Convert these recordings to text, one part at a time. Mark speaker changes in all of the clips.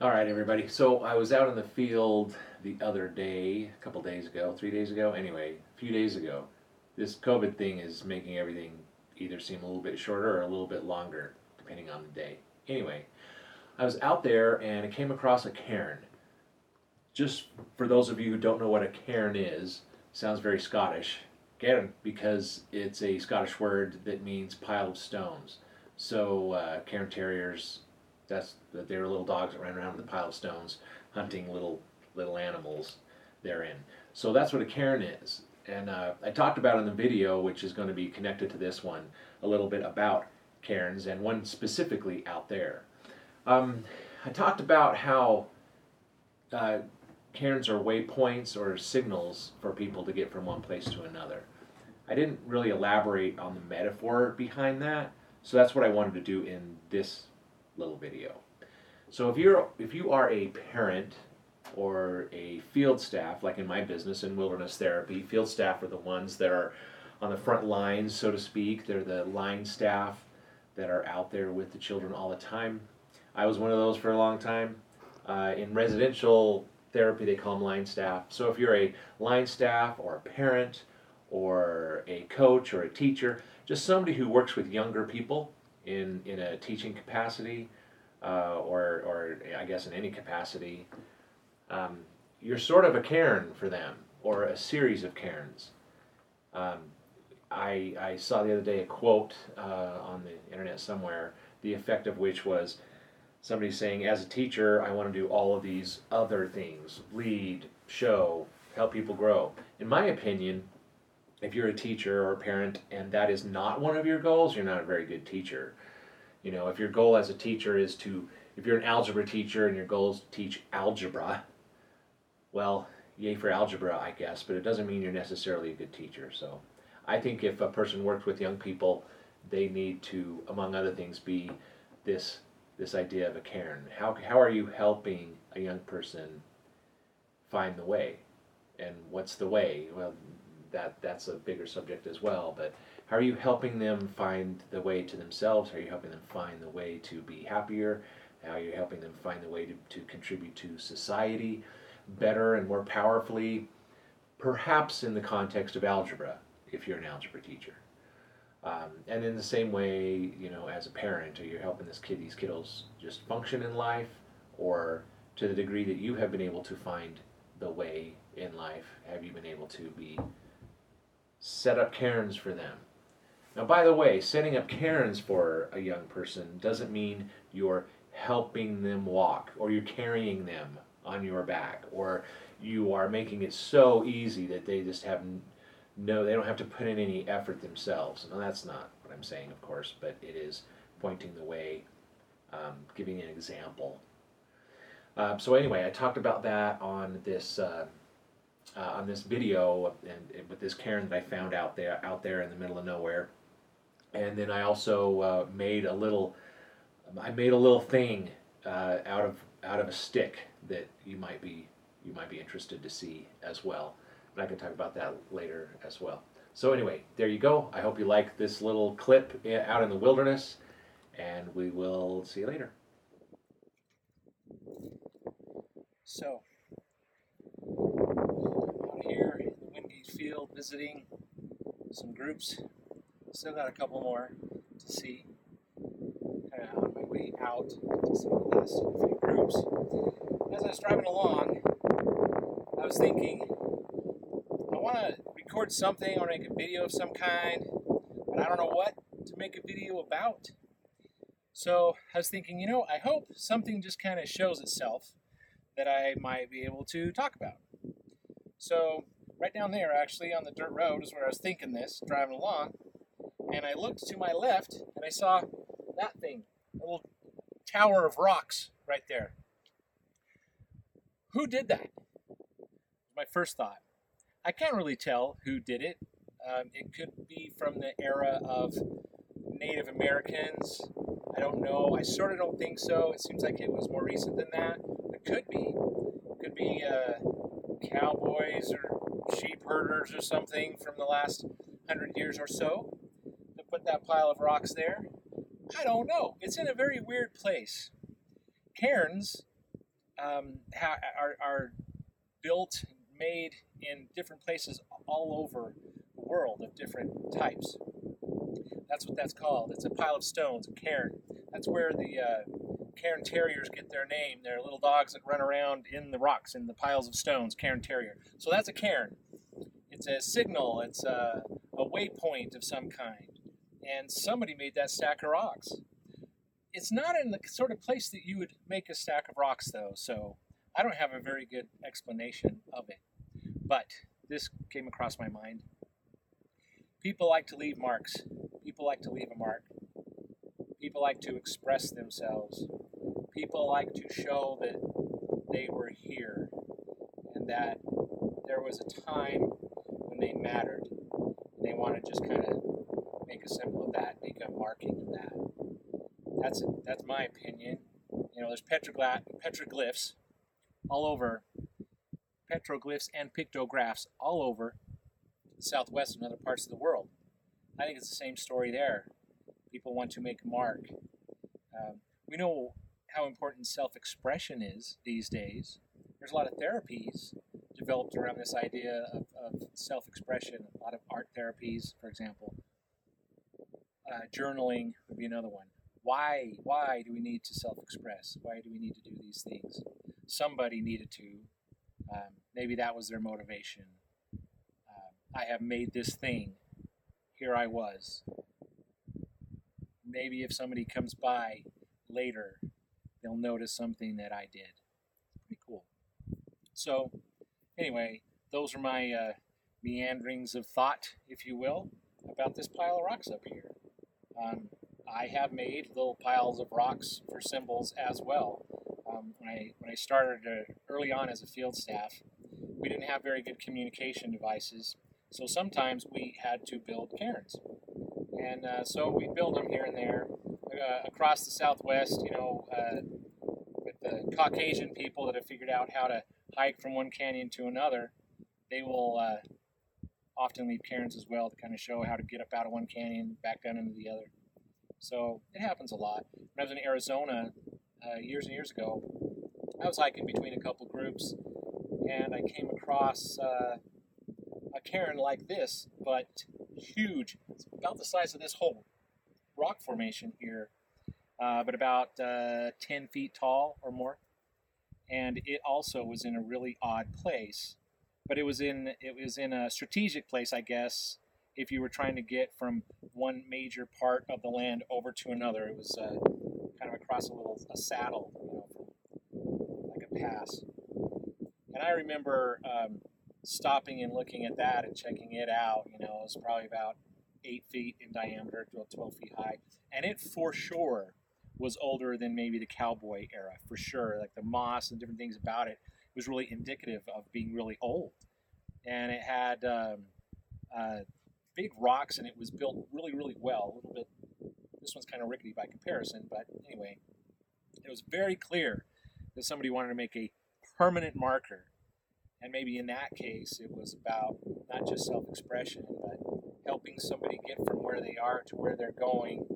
Speaker 1: All right, everybody. So I was out in the field the other day, a couple days ago, three days ago, anyway, a few days ago. This COVID thing is making everything either seem a little bit shorter or a little bit longer, depending on the day. Anyway, I was out there and I came across a cairn. Just for those of you who don't know what a cairn is, sounds very Scottish. Cairn, because it's a Scottish word that means pile of stones. So uh, cairn terriers that's that they were little dogs that ran around with a pile of stones, hunting little little animals therein. So that's what a cairn is. And uh, I talked about in the video, which is going to be connected to this one, a little bit about cairns and one specifically out there. Um, I talked about how uh, cairns are waypoints or signals for people to get from one place to another. I didn't really elaborate on the metaphor behind that, so that's what I wanted to do in this little video. So if you're if you are a parent or a field staff, like in my business in wilderness therapy, field staff are the ones that are on the front lines, so to speak. They're the line staff that are out there with the children all the time. I was one of those for a long time. Uh, in residential therapy, they call them line staff. So if you're a line staff or a parent or a coach or a teacher, just somebody who works with younger people in, in a teaching capacity uh, or, or I guess in any capacity, um, you're sort of a cairn for them or a series of cairns. Um, I, I saw the other day a quote uh, on the internet somewhere, the effect of which was somebody saying, as a teacher, I want to do all of these other things lead, show, help people grow. In my opinion, if you're a teacher or a parent and that is not one of your goals, you're not a very good teacher. You know, if your goal as a teacher is to, if you're an algebra teacher and your goal is to teach algebra, well, yay for algebra, I guess, but it doesn't mean you're necessarily a good teacher. So I think if a person works with young people, they need to, among other things, be this this idea of a cairn. How, how are you helping a young person find the way? And what's the way? Well, that that's a bigger subject as well, but how are you helping them find the way to themselves? How are you helping them find the way to be happier? How are you helping them find the way to, to contribute to society better and more powerfully? Perhaps in the context of algebra, if you're an algebra teacher. Um, and in the same way, you know, as a parent, are you helping this kid, these kiddos just function in life, or to the degree that you have been able to find the way in life, have you been able to be set up cairns for them now, by the way, setting up cairns for a young person doesn't mean you're helping them walk or you're carrying them on your back or you are making it so easy that they just have no, they don't have to put in any effort themselves. Now, that's not what I'm saying, of course, but it is pointing the way, um, giving an example. Uh, so anyway, I talked about that on this uh, uh, on this video and, and, with this cairn that I found out there out there in the middle of nowhere and then I also uh, made a little I made a little thing uh, out of out of a stick that you might be you might be interested to see as well. I can talk about that later as well. So anyway, there you go. I hope you like this little clip eh, out in the wilderness, and we will see you later.
Speaker 2: So, out here in the Wingate Field visiting some groups Still got a couple more to see. Kind of on my way out to see the last of few groups. As I was driving along, I was thinking, I want to record something or make a video of some kind, but I don't know what to make a video about. So I was thinking, you know, I hope something just kind of shows itself that I might be able to talk about. So right down there, actually, on the dirt road is where I was thinking this, driving along and I looked to my left and I saw that thing, a little tower of rocks right there. Who did that? My first thought. I can't really tell who did it. Um, it could be from the era of Native Americans. I don't know. I sort of don't think so. It seems like it was more recent than that. It could be. It could be uh, cowboys or sheep herders or something from the last hundred years or so put that pile of rocks there? I don't know. It's in a very weird place. Cairns um, ha- are, are built, made in different places all over the world of different types. That's what that's called. It's a pile of stones, a cairn. That's where the uh, cairn terriers get their name. They're little dogs that run around in the rocks, in the piles of stones, cairn terrier. So that's a cairn. It's a signal, it's a, a waypoint of some kind. And somebody made that stack of rocks. It's not in the sort of place that you would make a stack of rocks, though, so I don't have a very good explanation of it. But this came across my mind. People like to leave marks. People like to leave a mark. People like to express themselves. People like to show that they were here and that there was a time when they mattered. They want to just kind of make a symbol of that, make a marking of that. That's that's my opinion. You know, there's petrogla- petroglyphs all over, petroglyphs and pictographs all over the Southwest and other parts of the world. I think it's the same story there. People want to make a mark. Um, we know how important self-expression is these days. There's a lot of therapies developed around this idea of, of self-expression. A lot of art therapies, for example. Uh, journaling would be another one. Why? Why do we need to self-express? Why do we need to do these things? Somebody needed to. Um, maybe that was their motivation. Um, I have made this thing. Here I was. Maybe if somebody comes by later, they'll notice something that I did. Pretty cool. So, anyway, those are my uh, meanderings of thought, if you will, about this pile of rocks up here. Um, I have made little piles of rocks for symbols as well. Um, when I when I started uh, early on as a field staff, we didn't have very good communication devices, so sometimes we had to build cairns, and uh, so we build them here and there uh, across the Southwest. You know, uh, with the Caucasian people that have figured out how to hike from one canyon to another, they will uh, often leave cairns as well to kind of show how to get up out of one canyon back down into the other. So it happens a lot. When I was in Arizona uh, years and years ago, I was hiking between a couple groups, and I came across uh, a cairn like this, but huge. It's about the size of this whole rock formation here, uh, but about uh, 10 feet tall or more. And it also was in a really odd place, but it was in it was in a strategic place, I guess, if you were trying to get from one major part of the land over to another. It was uh, kind of across a little a saddle, you know, like a pass. And I remember um, stopping and looking at that and checking it out. You know, it was probably about eight feet in diameter, 12 feet high, and it for sure was older than maybe the cowboy era, for sure. Like the moss and different things about it was really indicative of being really old. And it had um, uh, big rocks and it was built really, really well. A little bit, this one's kind of rickety by comparison, but anyway, it was very clear that somebody wanted to make a permanent marker. And maybe in that case, it was about not just self expression, but helping somebody get from where they are to where they're going,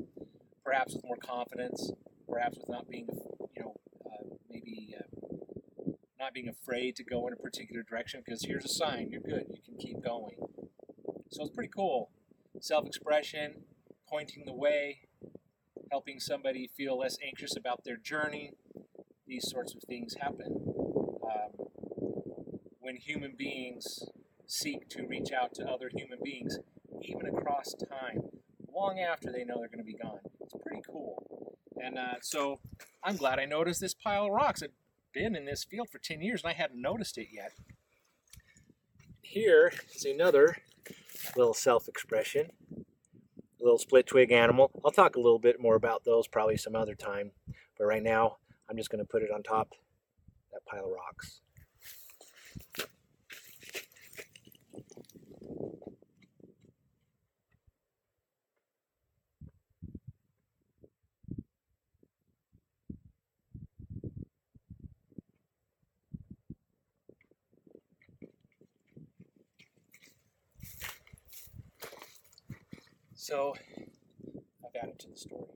Speaker 2: perhaps with more confidence, perhaps with not being, you know, uh, maybe uh, not being afraid to go in a particular direction because here's a sign, you're good, you can keep going. So it's pretty cool. Self expression, pointing the way, helping somebody feel less anxious about their journey. These sorts of things happen um, when human beings seek to reach out to other human beings, even across time, long after they know they're going to be gone. It's pretty cool. And uh, so I'm glad I noticed this pile of rocks. I've been in this field for 10 years and I hadn't noticed it yet. Here is another little self expression. A little split twig animal. I'll talk a little bit more about those probably some other time. But right now, I'm just going to put it on top that pile of rocks. So I've added to the story.